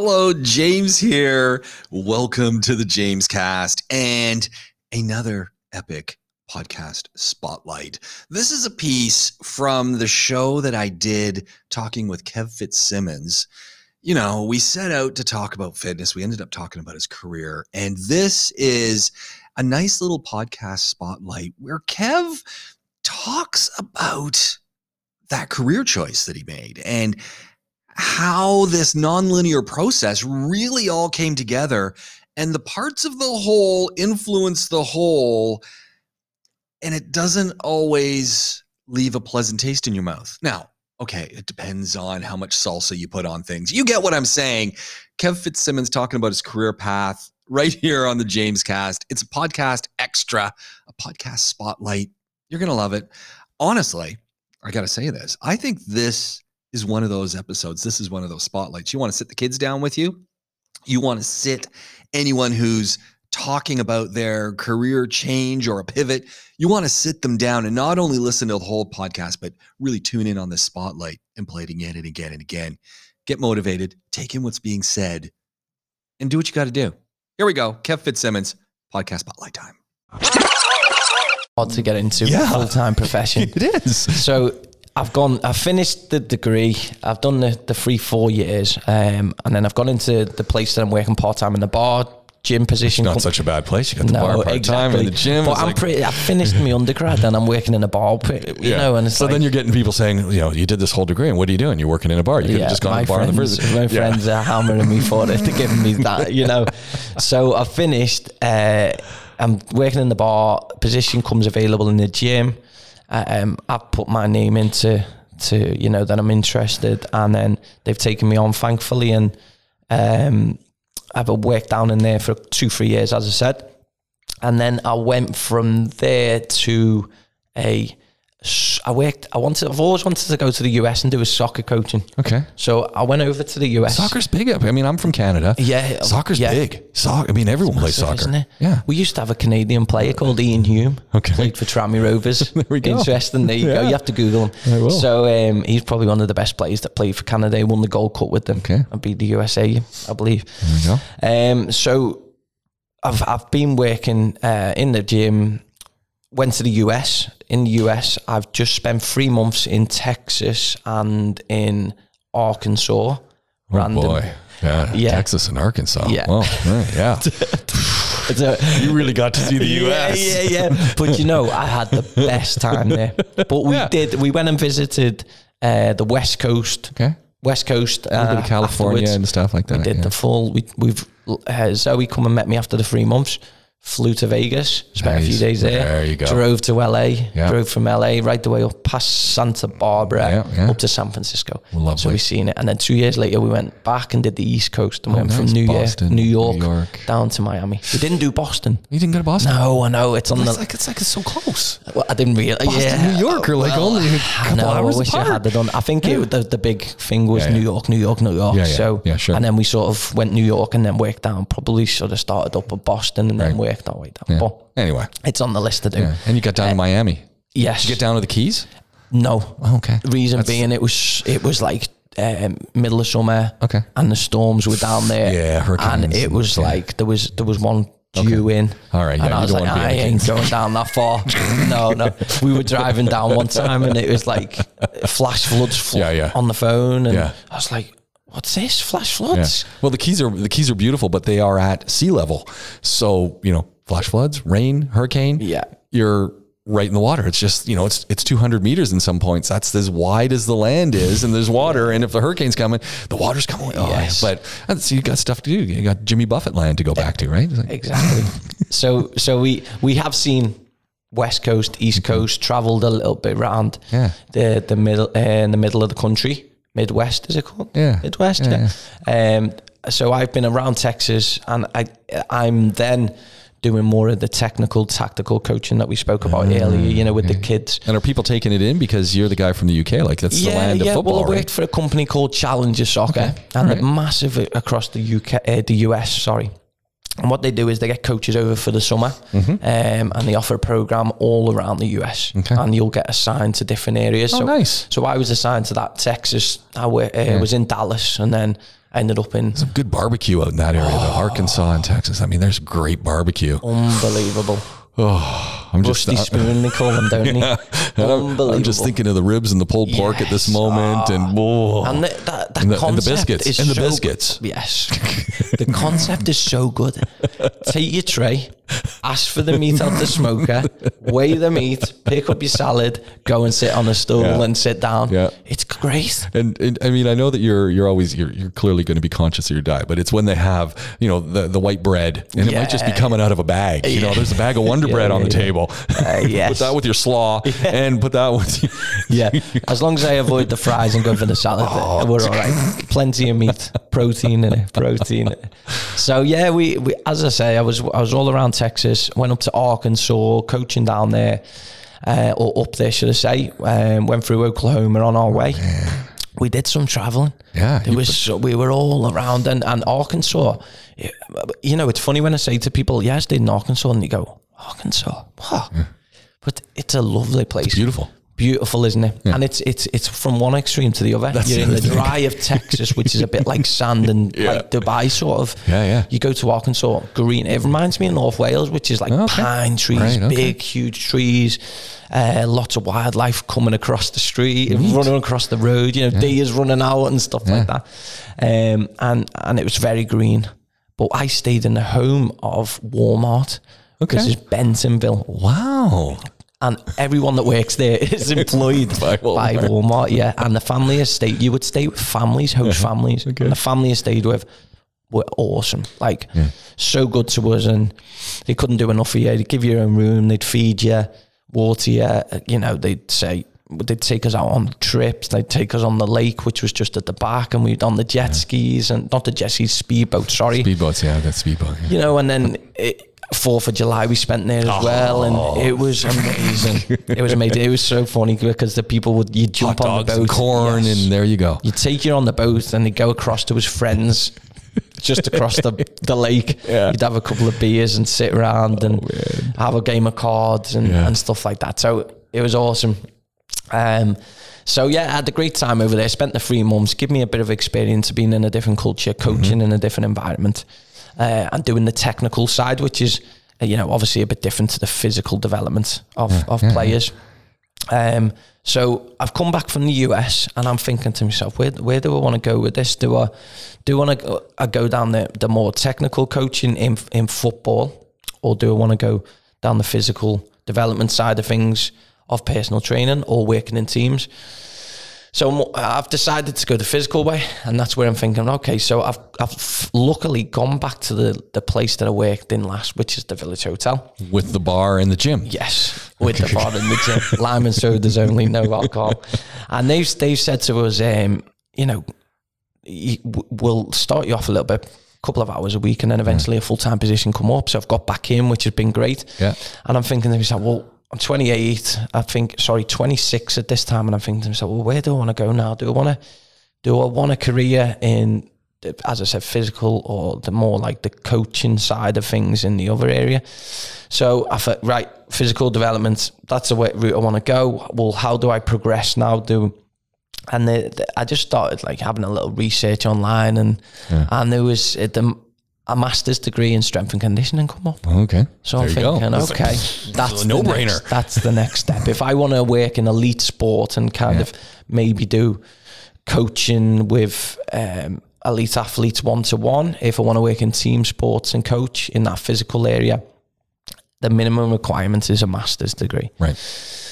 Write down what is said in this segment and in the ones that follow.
Hello, James here. Welcome to the James Cast and another epic podcast spotlight. This is a piece from the show that I did talking with Kev Fitzsimmons. You know, we set out to talk about fitness. We ended up talking about his career. And this is a nice little podcast spotlight where Kev talks about that career choice that he made and how this nonlinear process really all came together and the parts of the whole influence the whole and it doesn't always leave a pleasant taste in your mouth. Now okay it depends on how much salsa you put on things. You get what i'm saying. Kev fitzsimmons talking about his career path right here on the james cast. It's a podcast extra a podcast spotlight. You're gonna love it. Honestly i gotta say this. I think this is one of those episodes. This is one of those spotlights. You want to sit the kids down with you. You want to sit anyone who's talking about their career change or a pivot. You want to sit them down and not only listen to the whole podcast, but really tune in on the spotlight and play it again and again and again. Get motivated, take in what's being said, and do what you got to do. Here we go. Kev Fitzsimmons, podcast spotlight time. Hard to get into Yeah. full time profession. It is. So I've gone. I've finished the degree. I've done the the three four years, um, and then I've gone into the place that I'm working part time in the bar gym position. It's not Com- such a bad place. You got the bar part time and the gym. But I'm like- pretty. I finished my undergrad, and I'm working in a bar. You know, and so like, then you're getting people saying, you know, you did this whole degree, and what are you doing? You're working in a bar. You could have just gone to bar in the friends, first. my Yeah. friends are hammering me for it, to giving me that, you know. So I finished. Uh, I'm working in the bar. Position comes available in the gym. Uh, Um, I've put my name into to you know that I'm interested, and then they've taken me on, thankfully, and um, I've worked down in there for two, three years, as I said, and then I went from there to a. I worked. I wanted. I've always wanted to go to the US and do a soccer coaching. Okay. So I went over to the US. Soccer's big up. I mean, I'm from Canada. Yeah, Soccer's yeah. big. Soccer. I mean, everyone plays soccer. isn't it? Yeah. We used to have a Canadian player called Iain Hume. Okay. Played for Tranmere Rovers. there we go. Interesting. There you go. You have to Google him. I will. So um, he's probably one of the best players that played for Canada. He won the Gold Cup with them. Okay. And beat the USA, I believe. There we go. Um, so I've I've been working uh, in the gym. Went to the US. In the US, I've just spent three months in Texas and in Arkansas. Oh Random. boy. Yeah. Yeah. Texas and Arkansas. Yeah. Right, yeah. A- you really got to see the U.S. Yeah, yeah, yeah. But you know, I had the best time there. But we Yeah. did. We went and visited uh, the West Coast. Okay. West Coast. A little bit uh, of California afterwards. and stuff like that. We did yeah. the full. We, we've uh, Zoe come and met me after the three months. Flew to Vegas, spent a few days there. There you go. Drove to LA. Yeah. Drove from LA right the way up past Santa Barbara Yeah, yeah. up to San Francisco. Lovely. So we seen it, and then two years later we went back and did the East Coast and Oh, went from. New York, Boston, New York, New York. down to Miami. We didn't do Boston. You didn't go to Boston? No, I know it's on It's the. like it's like it's so close. Well, I didn't realize. Boston, yeah, New York are like only a I couple know. hours I wish I apart. had done. I think it, the the big thing was New. York, New York, New York. Yeah, yeah. So Yeah, sure. And then we sort of went New York and then worked down. Probably sort of started up at Boston and then Right. Our way down. Yeah. But Anyway. it's on the list to do. Yeah. And you got down to Miami. Yes. Did you get down to the Keys? No. Oh, okay. Reason That's- being, it was it was like um, middle of summer. Okay. And the storms were down there. Yeah, hurricanes And it was yeah. like there was there was one due in. All right, yeah, and I was like, I ain't going down that far. no, no. We were driving down one time and it was like flash floods fl- Yeah, yeah. on the phone, and Yeah. I was like, "What's this? Flash Yeah. floods?" Well, the Keys are the Keys are beautiful, but they are at sea level. So you know, flash floods, rain, hurricane. Yeah. you're right in the water. It's just you know, it's it's 200 meters in some points. That's as wide as the land is, and there's water. And if the hurricane's coming, the water's coming. Oh, Yes. But so you got stuff to do. You got Jimmy Buffett land to go back to, right? Like- Exactly. so so we we have seen West Coast, East Coast, travelled a little bit around Yeah. the the middle uh, in the middle of the country, Midwest is it called? Yeah. Midwest. Yeah, Yeah. Um. So I've been around Texas, and I I'm then doing more of the technical, tactical coaching that we spoke about earlier. You know, with the kids. And are people taking it in because you're the guy from the UK? Like that's the land of football, Well, I worked right? for a company called Challenger Soccer, and they're massive across the UK, uh, the US. Sorry. And what they do is they get coaches over for the summer, um, and they offer a program all around the US, Mm-hmm. Okay. and you'll get assigned to different areas. Oh, so, nice. So I was assigned to that Texas. I uh, was in Dallas, and then ended up in Some Good barbecue out in that area, though. Arkansas and Texas. I mean, there's great barbecue. unbelievable. Oh, I'm just. Rusty uh, spoon, they call them, don't they? I'm, Unbelievable. I'm just thinking of the ribs and the pulled pork at this Yes. moment, and ah. whoa. And the, that, that And the- and the biscuits. is And the so biscuits. good. Yes, the concept is so good. Take your tray, ask for the meat out the smoker, weigh the meat, pick up your salad, go and sit on a stool Yeah. and sit down. Yeah. It's great. And, and I mean, I know that you're you're always you're, you're clearly going to be conscious of your diet, but it's when they have you know the, the white bread and it might just be coming out of a bag. You know, there's a bag of Wonder Yeah, Bread on yeah, the yeah. Table. Uh, yes. put that with your slaw and put that with. Yeah, as long as I avoid the fries and go for the salad, Oh. we're all right. Plenty of meat, protein in it, protein. In it. So yeah, we, we as I say, I was I was all around Texas. Went up to Arkansas, coaching down there, uh, or up there, should I say? Um, went through Oklahoma on our way. We did some traveling. Yeah, It was so, we were all around and, and Arkansas. You know, it's funny when I say to people, "Yes, did in Arkansas," and they go, "Arkansas, wow." But it's a lovely place beautiful. beautiful, isn't it? And it's it's it's from one extreme to the other. You're in the dry of Texas, which is a bit like sand and like Dubai sort of. Yeah, yeah. You go to Arkansas, green. It reminds me of North Wales, which is like Okay. pine trees, Right, okay. big, huge trees, uh, lots of wildlife coming across the street, running across the road. You know, deers running out and stuff like that. Um, and and it was very green. But I stayed in the home of Walmart. Okay. This is Bentonville Wow. and everyone that works there is employed By by, Walmart. Walmart. Yeah, and the family estate you would stay with families, host families, and the family estate stayed with were awesome. Like so good to us, and they couldn't do enough for you. They'd give you your own room, they'd feed you, water you. You know, they'd say. They'd take us out on trips. They'd take us on the lake, which was just at the back, and we'd on the jet skis and not the jet skis, speedboat. Sorry, Speedboats, yeah, that speedboat. yeah. you know, and then it, Fourth of July we spent there as well, and it was amazing. it was amazing. It was so funny because the people would you jump on the boat, and corn, yes. and there you go. you take you on the boat, and they go across to his friends. Just across the, the lake, Yeah. you'd have a couple of beers and sit around and have a game of cards and, Yeah. and stuff like that. So it was awesome. Um, so yeah, I had a great time over there. Spent the three months, give me a bit of experience of being in a different culture, coaching in a different environment, uh, and doing the technical side, which is uh, you know obviously a bit different to the physical development of of players. Um, so I've come back from the US and I'm thinking to myself, where where do I want to go with this? Do I do I want to I go down the, the more technical coaching in in football, or do I want to go down the physical development side of things of personal training or working in teams? So I've decided to go the physical way, and that's where I'm thinking. Okay, so I've I've luckily gone back to the the place that I worked in last, which is the Village Hotel. With the bar and the gym. Yes, with the bar and the gym, lime and sodas only, no alcohol. And they've they've said to us, um, you know, we'll start you off a little bit, a couple of hours a week, and then eventually a full time position come up. So I've got back in, which has been great. Yeah. And I'm thinking to myself, well, I'm 28. I think, sorry, 26 at this time, and I'm thinking to myself, well, where do I want to go now? Do I want to, do I want a career in, as I said, physical or the more like the coaching side of things in the other area? So I thought, right, physical development, that's the way, route I want to go. Well, how do I progress now? Do and the, the, I just started like having a little research online, and and there was uh, the, a master's degree in strength and conditioning come up. Okay. So There I'm thinking, That's okay, like- that's a no-brainer. next- That's the next step. If I want to work in elite sport and kind of maybe do coaching with um, elite athletes one to one, if I want to work in team sports and coach in that physical area, the minimum requirement is a master's degree. Right.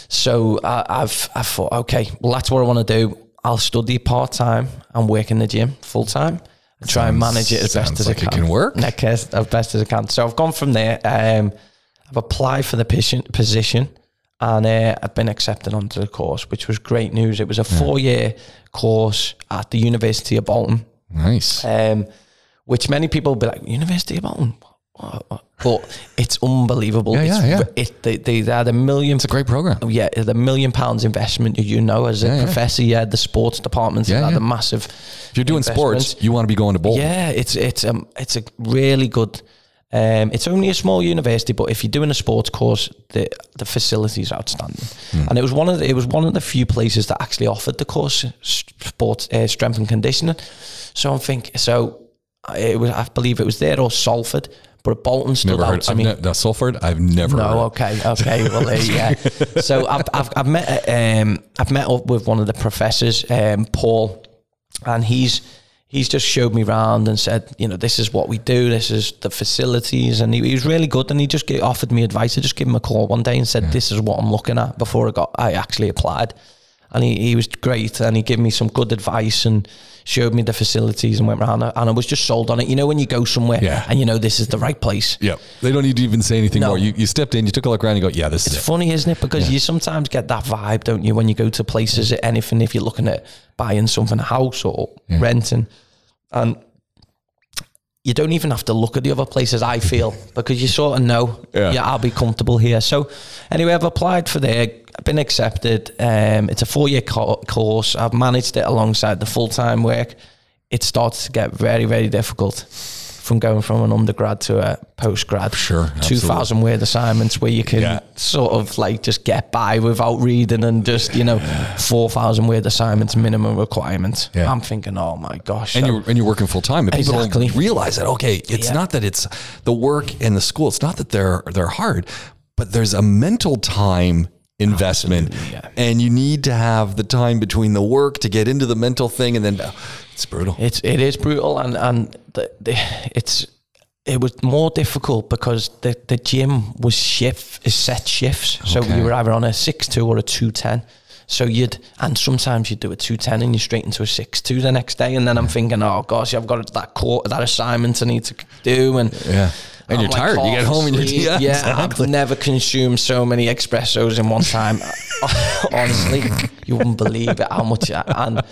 So I, I've I thought, okay, well that's what I want to do. I'll study part time and work in the gym full time and try and manage it as best as like I it can. can work. Like, as, as best as I can. So I've gone from there. Um, I've applied for the position, position and uh, I've been accepted onto the course, which was great news. It was a four year course at the University of Bolton Nice. um, which many people will be like, University of Bolton. What- what?" But it's unbelievable. Yeah, it's, yeah, yeah. It, they, they had a million. It's a great program. yeah, the million pounds investment. You know, as a Yeah, professor, yeah, the sports department Yeah, had yeah. a massive. If you're doing sports, you want to be going to bowl. Yeah, it's it's um it's a really good. Um, it's only a small university, but if you're doing a sports course, the the facilities are outstanding. Hmm. And it was one of the, it was one of the few places that actually offered the course sports uh, strength and conditioning. So I'm thinking, so it was, I believe it was there or Salford, but Bolton stood Never out heard. to I've me. ne- Salford, I've never. No, okay, okay. Well, there, yeah. So I've, I've, I've met um, I've met up with one of the professors, um, Paul, and he's he's just showed me around and said, you know, this is what we do, this is the facilities, and he, he was really good. And he just gave, offered me advice. I just gave him a call one day and said, this is what I'm looking at before I got I actually applied. And he, he was great, and he gave me some good advice and showed me the facilities and went around, and I was just sold on it. You know, when you go somewhere Yeah. and you know this is the right place. Yeah, they don't need to even say anything No. more. You, you stepped in, you took a look around, you go, yeah, this is It's funny, isn't it? Because you sometimes get that vibe, don't you, when you go to places, at anything, if you're looking at buying something, a house or renting. And you don't even have to look at the other places, I feel, because you sort of know, Yeah. yeah, I'll be comfortable here. So, anyway, I've applied for there, I've been accepted. Um, it's a four year co- course. I've managed it alongside the full time work. It starts to get very, very difficult from going from an undergrad to a post grad. Sure, 2,000 word assignments where you can Yeah. sort of like just get by without reading and just, you know, 4,000 word assignments minimum requirement. Yeah. I'm thinking, oh my gosh. and so- you're and you're working full time. And people Exactly. don't realize that. Okay, it's Yeah. not that it's the work and the school. It's not that they're they're hard, but there's a mental time investment, yeah. and you need to have the time between the work to get into the mental thing, and then it's brutal. It's it is brutal, and and the, the, it's it was more difficult because the the gym was shift is set shifts, so Okay. you were either on a six two or a two ten. So you'd and sometimes you'd do a two ten and you're straight into a six two the next day, and then I'm thinking, oh gosh, I've got that court that assignment I need to do, and Yeah. And I'm you're tired. You get home and you're- yeah, yeah. exactly. I've never consumed so many espressos in one time. Honestly, you wouldn't believe it how much. I, and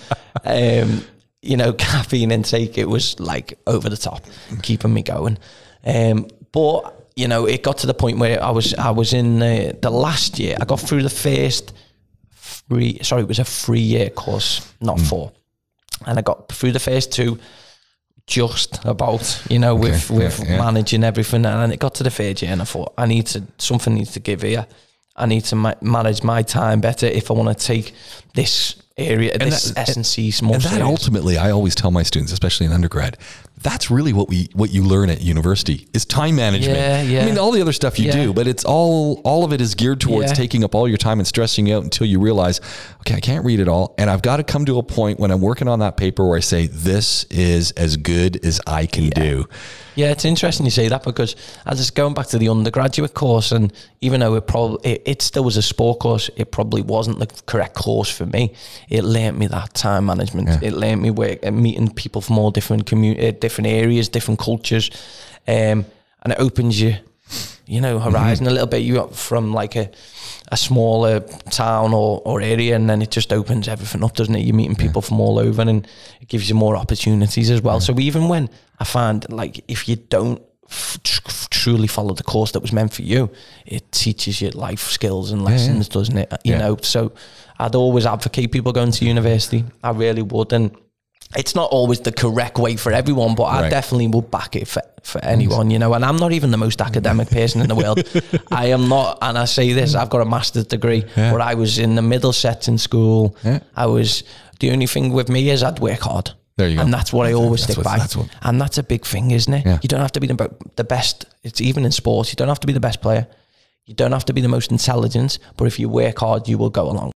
um, you know, caffeine intake it was like over the top, keeping me going. Um, but you know, it got to the point where I was I was in the, the last year. I got through the first three. Sorry, it was a three year course, not Hmm. four. And I got through the first two just about, you know, with yeah, with yeah. managing everything. And then it got to the third year, and I thought, I need to something needs to give here. I need to ma- manage my time better if I want to take this area, this that- S and C more And that ultimately, I always tell my students, especially in undergrad, that's really what we what you learn at university is time management. Yeah, yeah. I mean, all the other stuff you Yeah. do, but it's all all of it is geared towards Yeah. taking up all your time and stressing you out until you realize, okay, I can't read it all, and I've got to come to a point when I'm working on that paper where I say this is as good as I can do. Yeah, it's interesting you say that because as it's going back to the undergraduate course, and even though it probably it, it still was a sport course, it probably wasn't the correct course for me. It learnt me that time management. It learnt me work and meeting people from all different community, different uh, areas, different cultures, um, and it opens you, you know, horizon a little bit. You got from like a a smaller town or, or area, and then it just opens everything up, doesn't it? You're meeting people from all over, and it gives you more opportunities as well. So even when I find like if you don't f- tr- truly follow the course that was meant for you, it teaches you life skills and lessons, doesn't it? You Yeah. know, so I'd always advocate people going to university. I really would, and it's not always the correct way for everyone, but I definitely would back it for, for anyone, you know. And I'm not even the most academic person in the world. I am not, and I say this, I've got a master's degree, but I was in the middle set in school. Yeah. I was, the only thing with me is I'd work hard. There you go. And that's what I always That's stick by. that's and that's a big thing, isn't it? Yeah. You don't have to be the, the best. It's even in sports. You don't have to be the best player. You don't have to be the most intelligent, but if you work hard, you will go along.